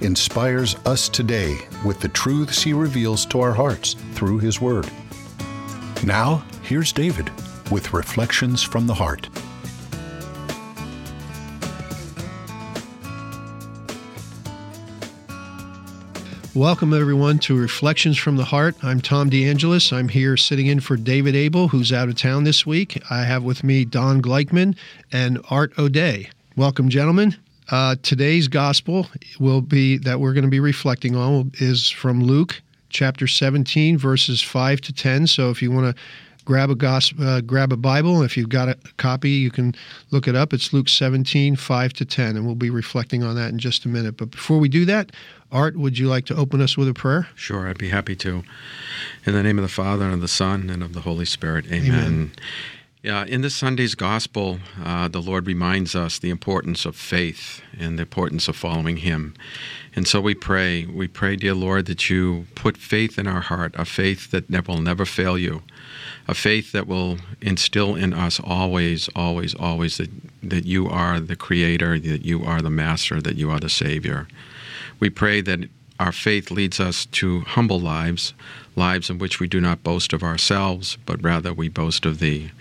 inspires us today with the truths he reveals to our hearts through his word. Now, here's David with Reflections from the Heart. Welcome, everyone, to Reflections from the Heart. I'm Tom DeAngelis. I'm here sitting in for David Abel, who's out of town this week. I have with me Don Gleichman and Art O'Day. Welcome, gentlemen. Uh, today's gospel will be that we're going to be reflecting on is from Luke chapter 17, verses 5 to 10. So if you want to grab a gospel, uh, grab a Bible, if you've got a copy, you can look it up. It's Luke 17, 5 to 10, and we'll be reflecting on that in just a minute. But before we do that, Art, would you like to open us with a prayer? Sure, I'd be happy to. In the name of the Father, and of the Son, and of the Holy Spirit. Amen. Amen. Yeah, in this Sunday's gospel, uh, the Lord reminds us the importance of faith and the importance of following Him. And so we pray, we pray, dear Lord, that you put faith in our heart, a faith that will never fail you, a faith that will instill in us always, always, always that, that you are the Creator, that you are the Master, that you are the Savior. We pray that our faith leads us to humble lives, lives in which we do not boast of ourselves, but rather we boast of Thee.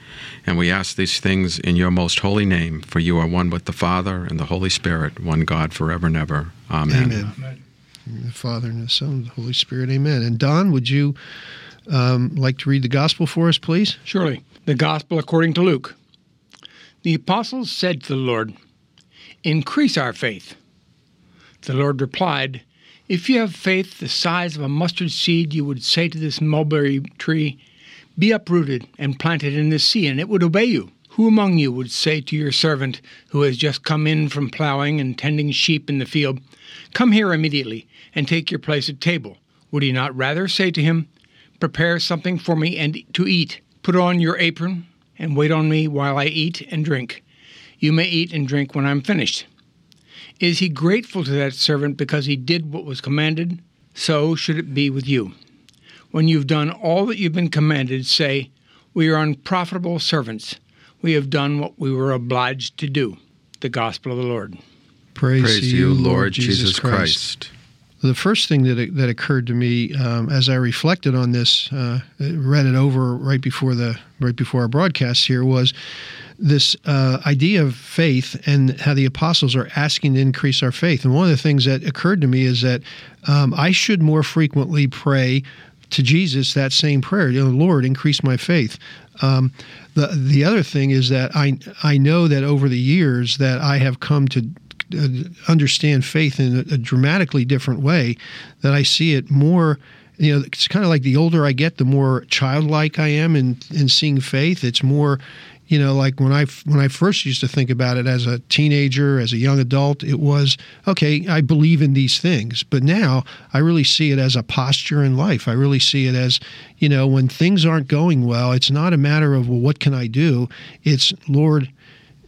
And we ask these things in your most holy name, for you are one with the Father and the Holy Spirit, one God forever and ever. Amen. Amen. The Father and the Son and the Holy Spirit. Amen. And Don, would you um, like to read the gospel for us, please? Surely. The gospel according to Luke. The apostles said to the Lord, Increase our faith. The Lord replied, If you have faith the size of a mustard seed, you would say to this mulberry tree, be uprooted and planted in the sea, and it would obey you. Who among you would say to your servant, who has just come in from plowing and tending sheep in the field, Come here immediately, and take your place at table? Would he not rather say to him, Prepare something for me and to eat, put on your apron, and wait on me while I eat and drink? You may eat and drink when I'm finished. Is he grateful to that servant because he did what was commanded? So should it be with you. When you've done all that you've been commanded, say, We are unprofitable servants. We have done what we were obliged to do. The Gospel of the Lord. Praise, Praise you, Lord Jesus Christ. Christ. The first thing that that occurred to me um, as I reflected on this, uh, read it over right before the right before our broadcast here, was this uh, idea of faith and how the apostles are asking to increase our faith. And one of the things that occurred to me is that um, I should more frequently pray to Jesus that same prayer, you know, Lord, increase my faith. Um, the the other thing is that I I know that over the years that I have come to uh, understand faith in a, a dramatically different way. That I see it more you know, it's kind of like the older I get, the more childlike I am in in seeing faith. It's more, you know like when i when i first used to think about it as a teenager as a young adult it was okay i believe in these things. But now i really see it as a posture in life. I really see it as you know when things aren't going well it's not a matter of well what can i do? It's lord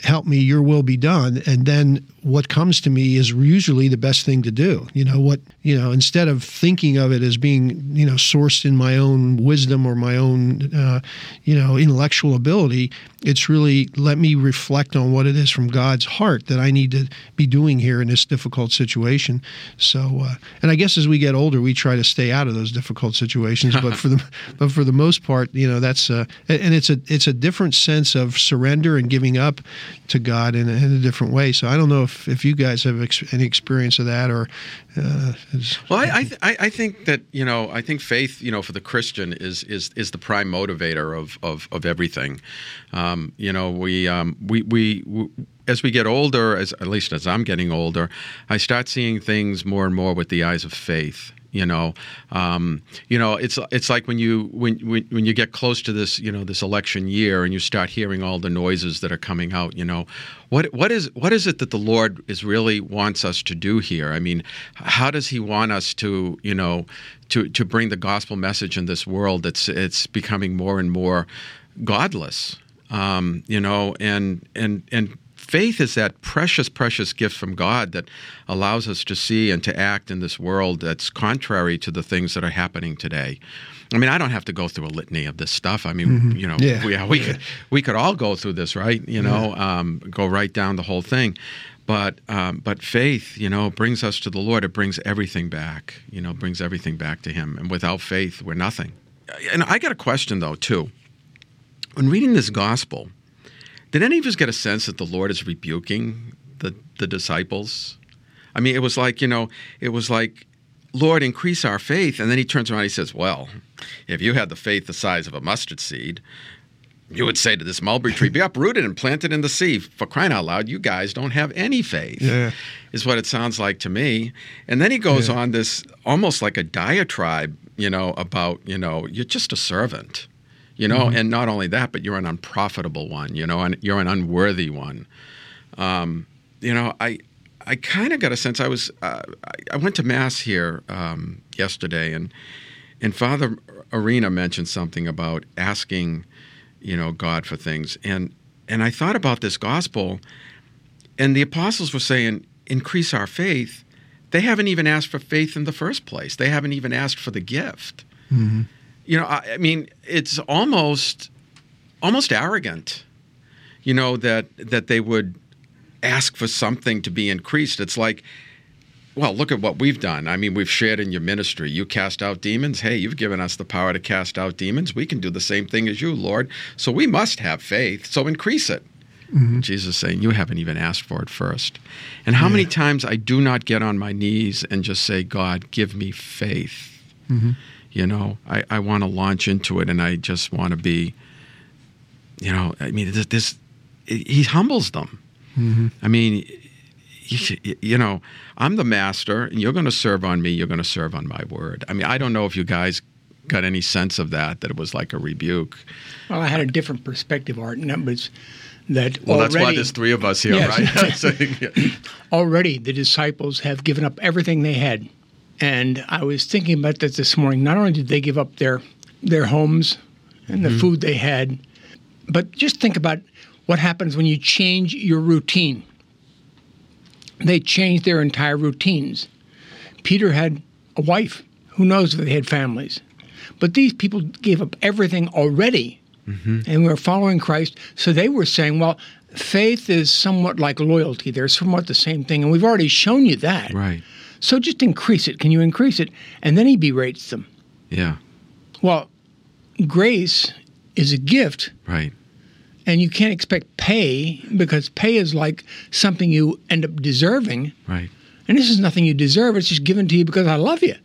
help me your will be done. And then what comes to me is usually the best thing to do. You know what you know instead of thinking of it as being you know sourced in my own wisdom or my own uh, you know intellectual ability it's really let me reflect on what it is from god's heart that i need to be doing here in this difficult situation. So uh, and i guess as we get older we try to stay out of those difficult situations but for the but for the most part you know that's uh, and it's a it's a different sense of surrender and giving up to god in a, in a different way. So i don't know if, if you guys have ex- any experience of that or uh, well, I, I, I think that you know I think faith you know for the Christian is is is the prime motivator of of, of everything. Um, you know we, um, we we we as we get older, as at least as I'm getting older, I start seeing things more and more with the eyes of faith. You know, um, you know, it's it's like when you when, when when you get close to this, you know, this election year, and you start hearing all the noises that are coming out. You know, what what is what is it that the Lord is really wants us to do here? I mean, how does He want us to, you know, to to bring the gospel message in this world that's it's becoming more and more godless? Um, you know, and and and faith is that precious, precious gift from God that allows us to see and to act in this world that's contrary to the things that are happening today. I mean, I don't have to go through a litany of this stuff. I mean, mm-hmm. you know, yeah. we, we yeah. could we could all go through this, right? You know, yeah. um, go right down the whole thing. But um, but faith, you know, brings us to the Lord. It brings everything back. You know, brings everything back to Him. And without faith, we're nothing. And I got a question though too. When reading this gospel, did any of us get a sense that the Lord is rebuking the, the disciples? I mean, it was like, you know, it was like, Lord, increase our faith. And then he turns around and he says, Well, if you had the faith the size of a mustard seed, you would say to this mulberry tree, Be uprooted and planted in the sea. For crying out loud, you guys don't have any faith, yeah. is what it sounds like to me. And then he goes yeah. on this almost like a diatribe, you know, about, you know, you're just a servant you know mm-hmm. and not only that but you're an unprofitable one you know and you're an unworthy one. Um, you know i i kind of got a sense i was uh, i went to mass here um, yesterday and and father arena mentioned something about asking you know god for things. And and i thought about this gospel and the apostles were saying increase our faith. They haven't even asked for faith in the first place. They haven't even asked for the gift. Mm-hmm you know, I, I mean, it's almost almost arrogant, you know, that that they would ask for something to be increased. It's like, well, look at what we've done. I mean, we've shared in your ministry. You cast out demons. Hey, you've given us the power to cast out demons. We can do the same thing as you, Lord. So we must have faith. So increase it. Mm-hmm. Jesus saying, You haven't even asked for it first. And how yeah. many times I do not get on my knees and just say, God, give me faith. Mm-hmm. You know, I, I want to launch into it and I just want to be, you know, I mean, this, this he humbles them. Mm-hmm. I mean, you, you, know, I'm the master and you're going to serve on me, you're going to serve on my word. I mean, I don't know if you guys got any sense of that, that it was like a rebuke. Well, I had a different perspective, Art, and that was that well already, that's why there's three of us here yes, right already the disciples have given up everything they had and I was thinking about that this morning. Not only did they give up their their homes and the mm-hmm. food they had, but just think about what happens when you change your routine. They changed their entire routines. Peter had a wife. Who knows if they had families? But these people gave up everything already mm-hmm. and were following Christ. So they were saying, well, faith is somewhat like loyalty. They're somewhat the same thing. And we've already shown you that. Right. So just increase it. Can you increase it? And then he berates them. Yeah. Well, grace is a gift. Right. And you can't expect pay because pay is like something you end up deserving. Right. And this is nothing you deserve. It's just given to you because I love you.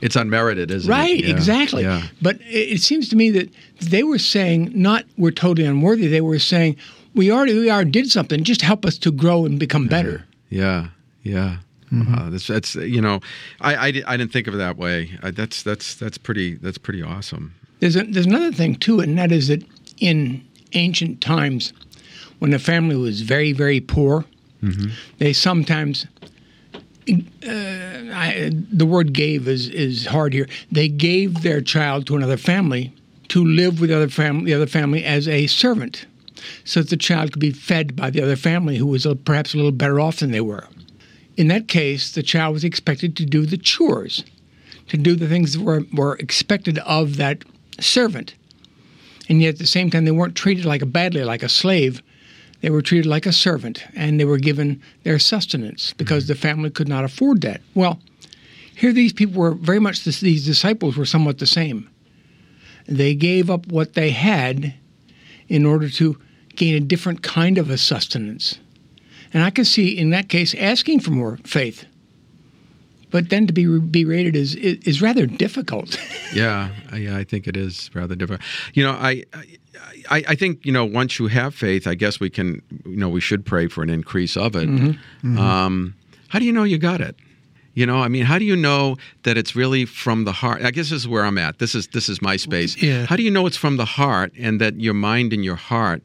It's unmerited, isn't right, it? Right, yeah. exactly. Yeah. But it seems to me that they were saying not we're totally unworthy. They were saying we already we already did something. Just help us to grow and become better. Yeah, yeah. Mm-hmm. Uh, that's, that's you know, I, I, I, didn't think of it that way. I, that's that's that's pretty that's pretty awesome. There's a, there's another thing too, and that is that in ancient times, when the family was very very poor, mm-hmm. they sometimes uh, I, the word gave is is hard here. They gave their child to another family to live with the other family, the other family as a servant, so that the child could be fed by the other family, who was perhaps a little better off than they were. In that case, the child was expected to do the chores, to do the things that were, were expected of that servant. And yet at the same time, they weren't treated like a badly, like a slave. They were treated like a servant, and they were given their sustenance because mm-hmm. the family could not afford that. Well, here these people were very much, these disciples were somewhat the same. They gave up what they had in order to gain a different kind of a sustenance. And I can see in that case asking for more faith. But then to be berated is is rather difficult. yeah, yeah, I think it is rather difficult. You know, I, I, I think you know once you have faith, I guess we can, you know, we should pray for an increase of it. Mm-hmm. Mm-hmm. Um, how do you know you got it? You know, I mean, how do you know that it's really from the heart? I guess this is where I'm at. This is this is my space. Yeah. How do you know it's from the heart and that your mind and your heart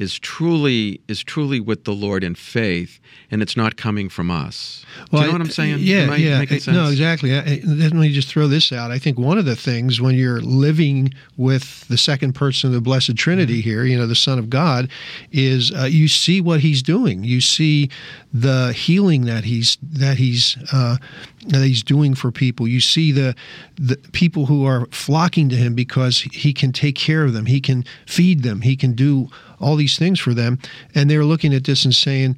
is truly is truly with the Lord in faith, and it's not coming from us. Well, Do you know what I'm saying? Yeah, I yeah. No, exactly. I, I- let me just throw this out. I think one of the things when you're living with the second person of the Blessed Trinity Mm-hmm. here, you know, the Son of God, is uh, you see what He's doing. You see the healing that He's that He's uh, that He's doing for people. You see the the people who are flocking to Him because He can take care of them. He can feed them. He can do all these things for them, and they're looking at this and saying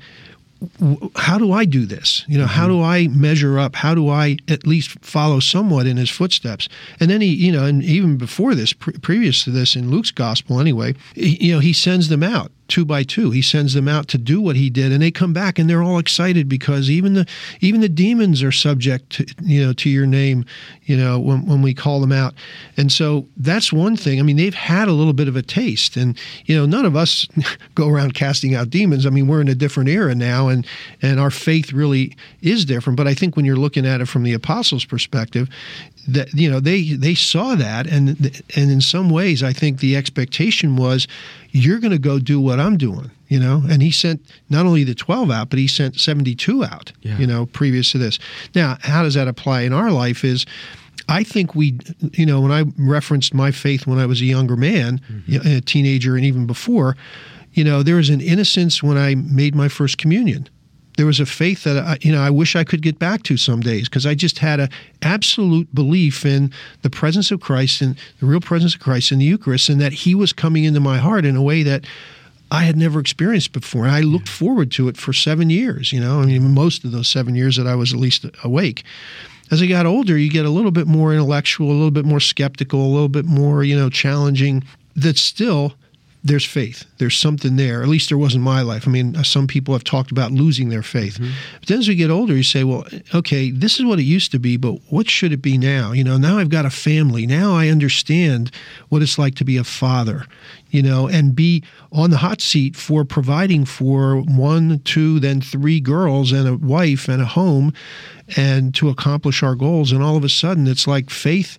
how do I do this? You know, how do mm-hmm. I measure up? How do I at least follow somewhat in his footsteps? And then he, you know, and even before this, pre- previous to this in Luke's gospel anyway, he, you know, he sends them out two by two. He sends them out to do what he did, and they come back and they're all excited because even the even the demons are subject to you know to your name, you know, when when we call them out. And so that's one thing. I mean, they've had a little bit of a taste, and you know, none of us go around casting out demons. I mean, we're in a different era now, and and our faith really is different. But I think when you're looking at it from the apostles' perspective, that you know they they saw that, and and in some ways, I think the expectation was, you're going to go do what I'm doing. You know, and he sent not only the 12 out, but he sent 72 out, Yeah. you know, previous to this. Now, how does that apply in our life is I think we, you know, when I referenced my faith when I was a younger man, mm-hmm. know, a teenager, and even before, you know, there was an innocence when I made my first communion. There was a faith that I, you know I wish I could get back to some days because I just had a absolute belief in the presence of Christ and the real presence of Christ in the Eucharist, and that He was coming into my heart in a way that I had never experienced before. And I looked forward to it for seven years. You know, I mean, most of those seven years that I was at least awake as I got older, you get a little bit more intellectual, a little bit more skeptical, a little bit more, you know, challenging. That still, there's faith. There's something there. At least there was in my life. I mean, uh, some people have talked about losing their faith. But then as we get older, you say, well, okay, this is what it used to be, but what should it be now? You know, now I've got a family. Now I understand what it's like to be a father, you know, and be on the hot seat for providing for one, two, then three girls and a wife and a home and to accomplish our goals. And all of a sudden, it's like faith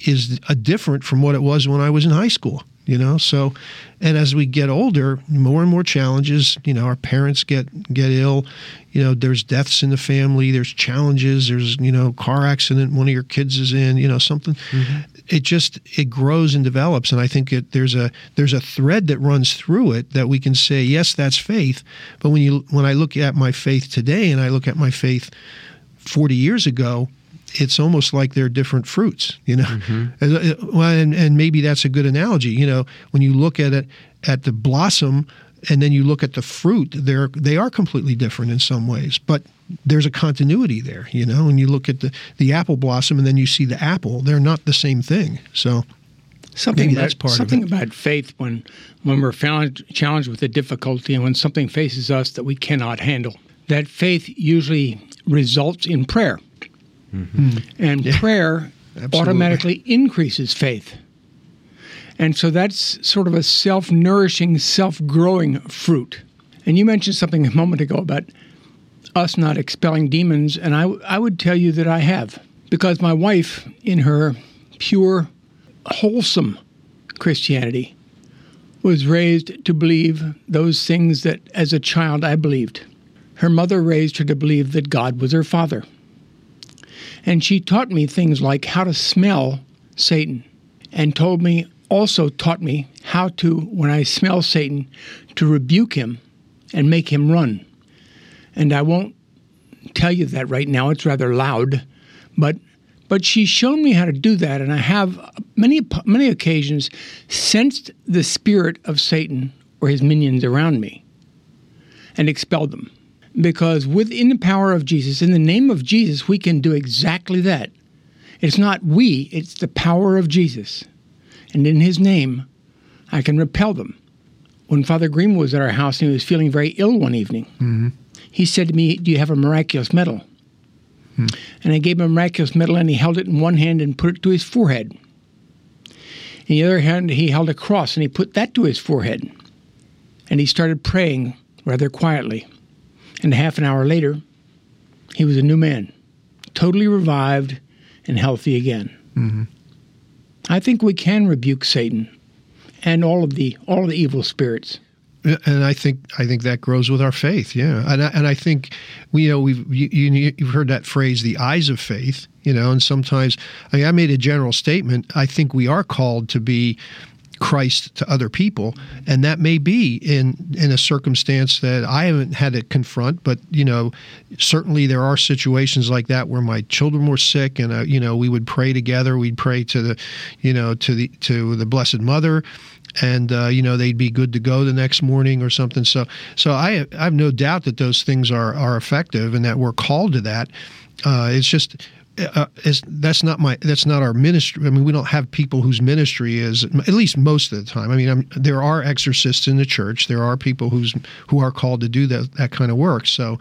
is a different from what it was when I was in high school. You know, so, and as we get older, more and more challenges. You know, our parents get get ill. You know, there's deaths in the family. There's challenges. There's you know, car accident one of your kids is in. You know, something. Mm-hmm. It just it grows and develops, and I think it, there's a there's a thread that runs through it that we can say yes, that's faith. But when you when I look at my faith today, and I look at my faith 40 years ago, it's almost like they're different fruits, you know. As- uh, Well, and, and maybe that's a good analogy. You know, when you look at it at the blossom, and then you look at the fruit, they're they are completely different in some ways, but there's a continuity there. You know, when you look at the the apple blossom, and then you see the apple, they're not the same thing. So. Something Maybe about, that's part of something it. about faith when when we're found, challenged with a difficulty and when something faces us that we cannot handle. That faith usually results in prayer, Mm-hmm. and prayer Absolutely. automatically increases faith. And so that's sort of a self-nourishing, self-growing fruit. And you mentioned something a moment ago about us not expelling demons, and I, I would tell you that I have. Because my wife, in her pure, wholesome Christianity, was raised to believe those things that as a child I believed. Her mother raised her to believe that God was her father. And she taught me things like how to smell Satan, and told me, also taught me how to, when I smell Satan, to rebuke him and make him run. And I won't tell you that right now, it's rather loud, but but she's shown me how to do that, and I have many many occasions sensed the spirit of Satan or his minions around me, and expelled them. Because within the power of Jesus, in the name of Jesus, we can do exactly that. It's not we; it's the power of Jesus, and in His name, I can repel them. When Father Green was at our house and he was feeling very ill one evening, mm-hmm. he said to me, "Do you have a miraculous medal?" Hmm. And I gave him a miraculous medal, and he held it in one hand and put it to his forehead. In the other hand, he held a cross and he put that to his forehead. And he started praying rather quietly. And half an hour later, he was a new man, totally revived and healthy again. Mm-hmm. I think we can rebuke Satan and all of the all of the evil spirits. and I think I think that grows with our faith. Yeah, and I, and I think we you know we've you, you, you've heard that phrase, the eyes of faith. You know, and sometimes I, mean, I made a general statement. I think we are called to be Christ to other people, and that may be in in a circumstance that I haven't had to confront. But you know, certainly there are situations like that where my children were sick, and uh, you know we would pray together. We'd pray to the, you know, to the to the Blessed Mother, and uh, you know they'd be good to go the next morning or something. So so I, I have no doubt that those things are are effective and that we're called to that. Uh, it's just uh, is that's not my that's not our ministry. I mean, we don't have people whose ministry is at least most of the time. I mean, I'm, there are exorcists in the church. There are people who's who are called to do that that kind of work. So,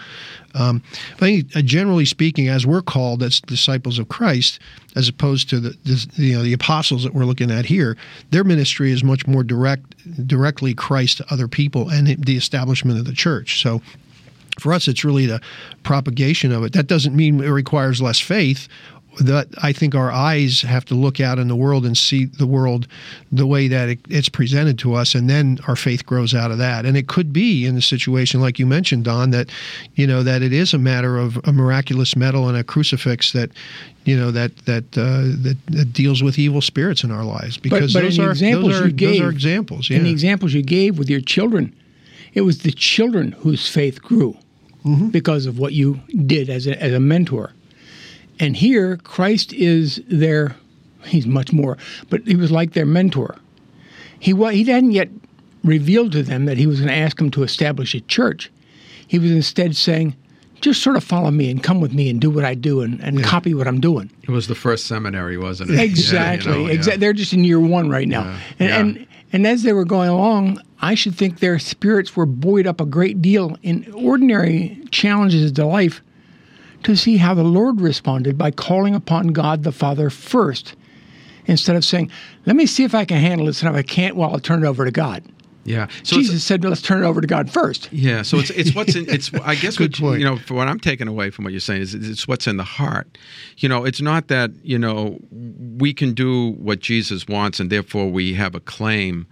um, think uh, generally speaking, as we're called as disciples of Christ, as opposed to the, the you know the apostles that we're looking at here, their ministry is much more direct, directly Christ to other people and the establishment of the church. So for us, it's really the propagation of it. That doesn't mean it requires less faith. That I think our eyes have to look out in the world and see the world the way that it, it's presented to us, and then our faith grows out of that. And it could be in a situation like you mentioned, Don, that you know that it is a matter of a miraculous medal and a crucifix that you know that that uh, that, that, deals with evil spirits in our lives because but, but those, are, examples those, are, gave, those are examples. Yeah. In the examples you gave with your children, it was the children whose faith grew mm-hmm. because of what you did as a, as a mentor. And here, Christ is their, he's much more, but he was like their mentor. He, he hadn't yet revealed to them that he was going to ask them to establish a church. He was instead saying, just sort of follow me and come with me and do what I do and, and yeah. copy what I'm doing. It was the first seminary, wasn't it? Exactly. Yeah, you know, exactly. Yeah. They're just in year one right now. And, and, and as they were going along, I should think their spirits were buoyed up a great deal in ordinary challenges to life to see how the Lord responded by calling upon God the Father first instead of saying, Let me see if I can handle this, and if I can't, well, I'll turn it over to God. Yeah. So Jesus said, "Let's turn it over to God first. Yeah. So it's it's what's in it's I guess what you know for what I'm taking away from what you're saying is it's what's in the heart. You know, it's not that you know we can do what Jesus wants and therefore we have a claim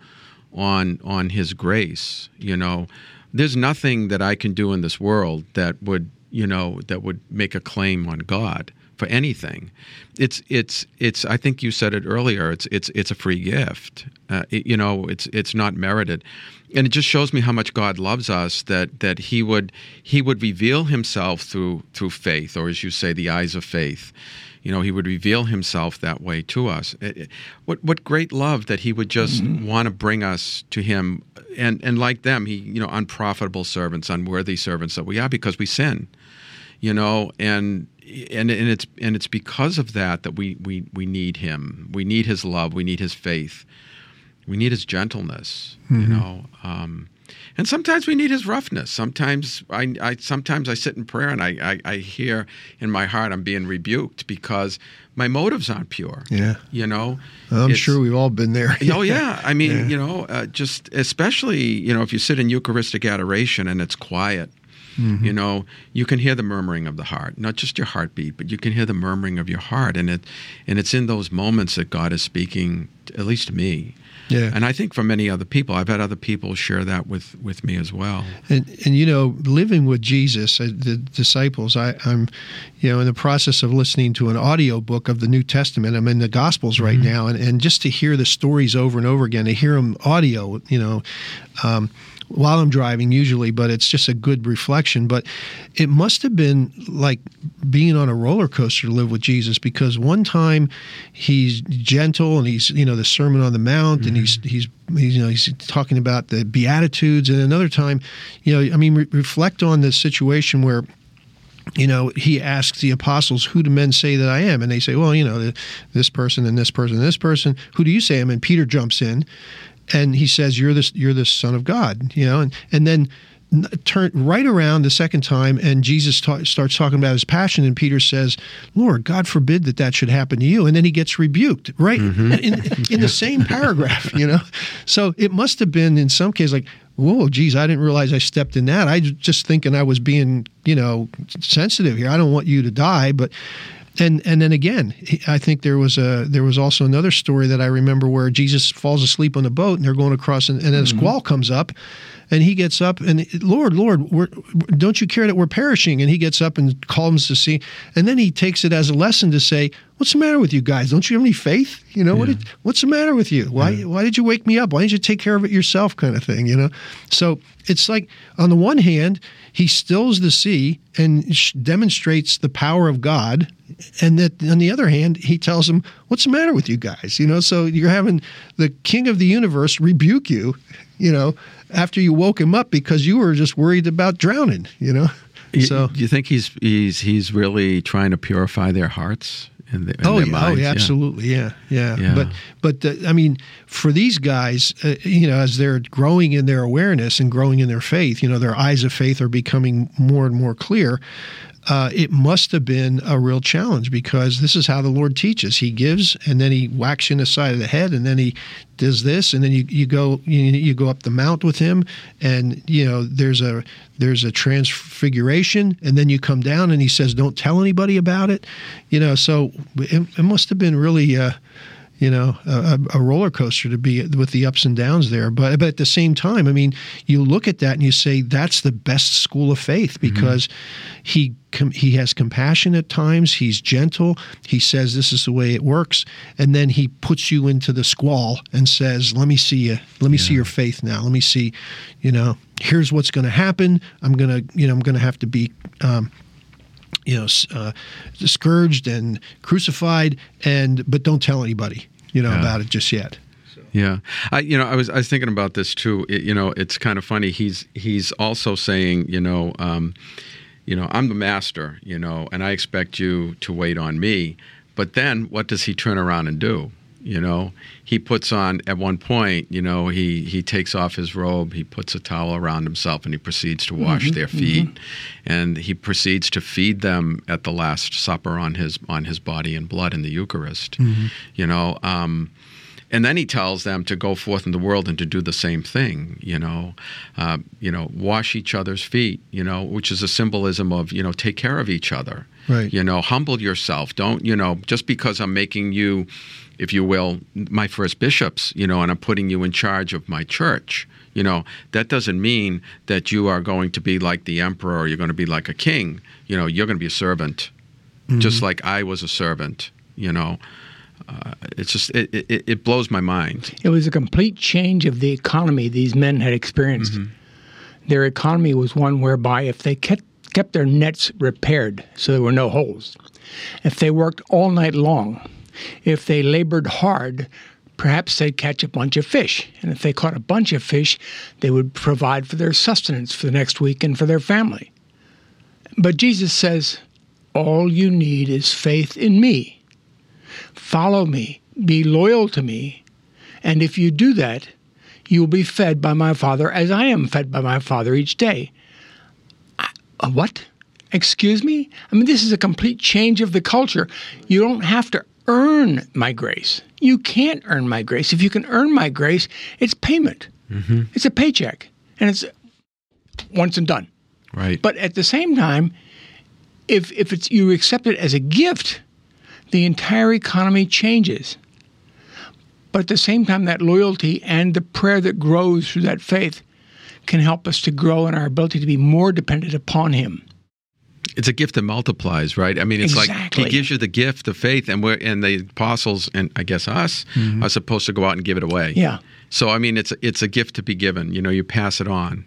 on on His grace. You know, there's nothing that I can do in this world that would you know that would make a claim on God for anything. It's it's it's. I think you said it earlier. It's it's it's a free gift. Uh, it, you know, it's it's not merited, and it just shows me how much God loves us. That that He would He would reveal Himself through through faith, or as you say, the eyes of faith. You know, He would reveal Himself that way to us. It, it, what what great love that He would just mm-hmm. want to bring us to Him, and and like them, He you know unprofitable servants, unworthy servants that we are because we sin. You know, and and and it's and it's because of that that we we we need him. We need his love. We need his faith. We need his gentleness. Mm-hmm. You know. Um, and sometimes we need his roughness. Sometimes I, I sometimes I sit in prayer and I, I, I, hear in my heart I'm being rebuked because my motives aren't pure. Yeah, you know. I'm sure we've all been there. oh yeah, I mean, yeah. you know, uh, just especially you know if you sit in Eucharistic adoration and it's quiet, Mm-hmm. You know, you can hear the murmuring of the heart, not just your heartbeat, but you can hear the murmuring of your heart, and it, and it's in those moments that God is speaking, at least to me. Yeah. And I think for many other people, I've had other people share that with, with me as well. And, and you know, living with Jesus, uh, the disciples, I, am you know, in the process of listening to an audio book of the New Testament. I'm in the Gospels right mm-hmm. now, and, and just to hear the stories over and over again, to hear them audio, you know, um, while I'm driving usually, but it's just a good reflection. But it must have been like being on a roller coaster to live with Jesus because one time he's gentle and he's you know the Sermon on the Mount mm-hmm. and he's he's he's you know he's talking about the Beatitudes and another time, you know I mean re- reflect on the situation where you know, he asks the apostles, Who do men say that I am? And they say, Well, you know, this person and this person and this person. Who do you say I am? And Peter jumps in and he says, "You're the you're the Son of God," you know, and and then turn right around the second time and jesus ta- starts talking about his passion and peter says lord god forbid that that should happen to you. And then he gets rebuked right? Mm-hmm. in, in the same paragraph you know? So it must have been in some case like whoa geez i didn't realize i stepped in that. I just thinking i was being you know sensitive here. I don't want you to die but and and then again, I think there was a there was also another story that I remember where Jesus falls asleep on the boat and they're going across, and, and then a Mm-hmm. squall comes up, and he gets up and Lord, Lord, we're, don't you care that we're perishing? And he gets up and calms the sea, and then he takes it as a lesson to say, "What's the matter with you guys? Don't you have any faith? You know what? Did, what's the matter with you? Why why did you wake me up? Why didn't you take care of it yourself? Kind of thing, you know." So it's like on the one hand, he stills the sea and demonstrates the power of God, and that on the other hand, he tells them, "What's the matter with you guys?" You know, so you're having the King of the universe rebuke you, you know, after you woke him up because you were just worried about drowning. You know, You- so. do you think he's he's he's really trying to purify their hearts and, their, and Oh their yeah, minds? oh yeah, absolutely, yeah, yeah. Yeah. But but uh, I mean, for these guys, uh, you know, as they're growing in their awareness and growing in their faith, you know, their eyes of faith are becoming more and more clear. Uh, it must have been a real challenge because this is how the Lord teaches. He gives, and then He whacks you in the side of the head, and then He does this, and then you, you go you, you go up the mount with Him, and you know there's a there's a transfiguration, and then you come down, and He says, "Don't tell anybody about it," you know. So it, it must have been really. Uh, you know, a, a roller coaster to be with the ups and downs there. But but at the same time, I mean, you look at that and you say that's the best school of faith because he com- he has compassion at times. He's gentle. He says this is the way it works, and then he puts you into the squall and says, "Let me see you. Let me see your faith now. Let me see, you know, here's what's going to happen. I'm gonna, you know, I'm going to have to be." Um, you know, uh, scourged and crucified, and but don't tell anybody, you know, Yeah. about it just yet. Yeah, I you know I was I was thinking about this too. It, you know, it's kind of funny. He's he's also saying, you know, um, you know, I'm the master, you know, and I expect you to wait on me. But then, what does he turn around and do? You know, he puts on at one point, you know, he he takes off his robe, he puts a towel around himself, and he proceeds to wash their feet, and he proceeds to feed them at the Last Supper on his on his body and blood in the Eucharist. You know. Um, and then he tells them to go forth in the world and to do the same thing you know uh, you know wash each other's feet you know which is a symbolism of you know take care of each other Right. you know humble yourself don't you know just because i'm making you if you will my first bishops you know and i'm putting you in charge of my church you know. That doesn't mean that you are going to be like the emperor or you're going to be like a king you know you're going to be a servant just like i was a servant you know. Uh, it's just it, it, it blows my mind. It was a complete change of the economy these men had experienced. Their economy was one whereby if they kept, kept their nets repaired so there were no holes, if they worked all night long, if they labored hard, perhaps they'd catch a bunch of fish. And if they caught a bunch of fish, they would provide for their sustenance for the next week and for their family. But Jesus says, All you need is faith in me. Follow me, be loyal to me, and if you do that, you will be fed by my Father as I am fed by my Father each day. I- what? Excuse me? I mean, this is a complete change of the culture. You don't have to earn my grace. You can't earn my grace. If you can earn my grace, it's payment. Mm-hmm. It's a paycheck, and it's once and done. right But at the same time, if if it's you accept it as a gift, the entire economy changes. But at the same time, that loyalty and the prayer that grows through that faith can help us to grow in our ability to be more dependent upon Him. It's a gift that multiplies, right? I mean, it's like he gives you the gift of faith, and we're and the apostles and I guess us are supposed to go out and give it away. Yeah. So I mean, it's it's a gift to be given. You know, you pass it on.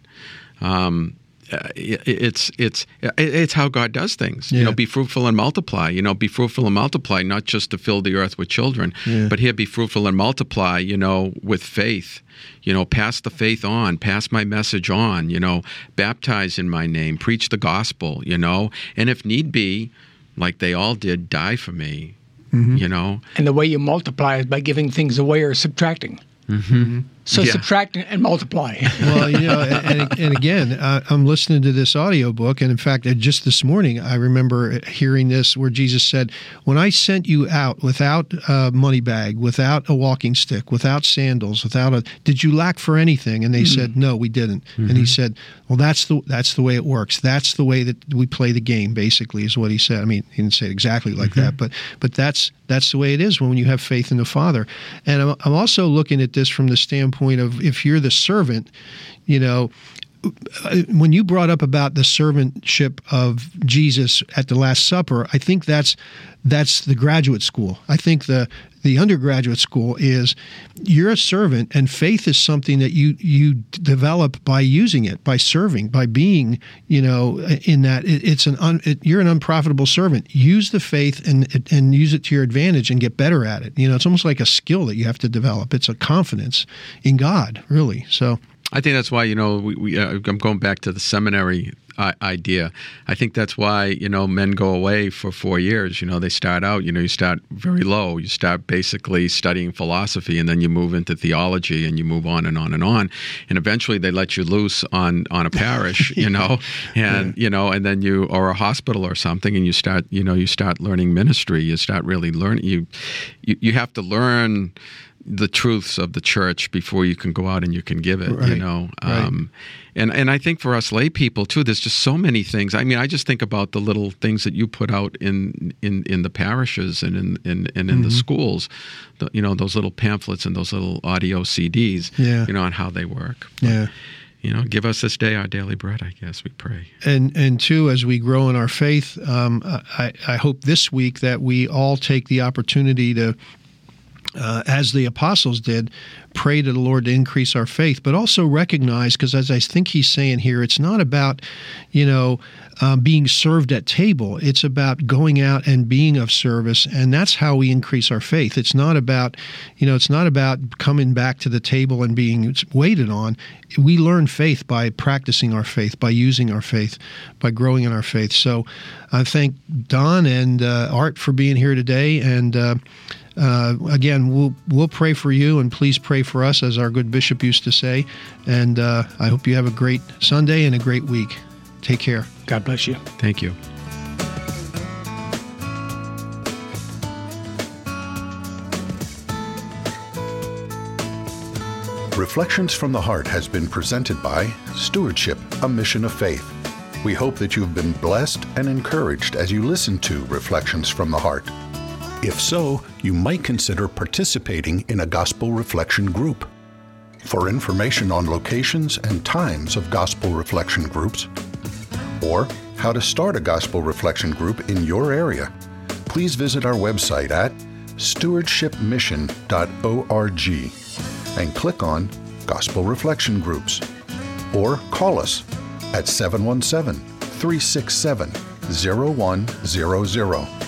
Um, uh, it's it's it's how God does things. You know, be fruitful and multiply. You know, be fruitful and multiply, not just to fill the earth with children, Yeah. but here be fruitful and multiply. You know, with faith. You know, pass the faith on, pass my message on. You know, baptize in my name, preach the gospel. You know, and if need be, like they all did, die for me. You know, And the way you multiply is by giving things away or subtracting. So Yeah. subtract and multiply. well, you know, and, and again, uh, I'm listening to this audiobook, and in fact, uh, just this morning, I remember hearing this where Jesus said, "When I sent you out without a money bag, without a walking stick, without sandals, without a, did you lack for anything?" And they said, "No, we didn't." And he said, "Well, that's the that's the way it works. That's the way that we play the game. Basically, is what he said. I mean, he didn't say it exactly like that, but but that's that's the way it is when you have faith in the Father. And I'm, I'm also looking at this from the standpoint of if you're the servant, you know, uh, when you brought up about the servantship of Jesus at the Last Supper, I think that's that's the graduate school. I think the the undergraduate school is you're a servant, and faith is something that you you develop by using it, by serving, by being, you know, in that it, it's an un, it, you're an unprofitable servant. Use the faith and and use it to your advantage and get better at it. You know, it's almost like a skill that you have to develop. It's a confidence in God, really. So. I think that's why you know we, we uh, I'm going back to the seminary idea. I think that's why you know men go away for four years. You know they start out. You know you start very low. You start basically studying philosophy, and then you move into theology, and you move on and on and on, and eventually they let you loose on on a parish. You know, and yeah. you know, and then you or a hospital or something, and you start you know you start learning ministry. You start really learning. You you, you have to learn the truths of the church before you can go out and you can give it right. you know right. um, and and I think for us lay people too there's just so many things I mean I just think about the little things that you put out in in in the parishes and in, in and in Mm-hmm. the schools the, you know those little pamphlets and those little audio CDs Yeah. you know on how they work But, Yeah. you know give us this day our daily bread I guess we pray and and two, as we grow in our faith, um, I, I hope this week that we all take the opportunity to, uh, as the apostles did, pray to the Lord to increase our faith, but also recognize, because as I think he's saying here, it's not about, you know, um, being served at table. It's about going out and being of service, and that's how we increase our faith. It's not about, you know, it's not about coming back to the table and being waited on. We learn faith by practicing our faith, by using our faith, by growing in our faith. So, I thank Don and uh, Art for being here today, and. Uh, uh, again, we'll we'll pray for you, and please pray for us, as our good bishop used to say. And uh, I hope you have a great Sunday and a great week. Take care. God bless you. thank you Reflections from the Heart has been presented by Stewardship, a Mission of Faith. We hope that you've been blessed and encouraged as you listen to Reflections from the Heart. If so, you might consider participating in a gospel reflection group. For information on locations and times of gospel reflection groups, or how to start a gospel reflection group in your area, please visit our website at stewardshipmission.org and click on Gospel Reflection Groups. Or call us at 717 367 0100.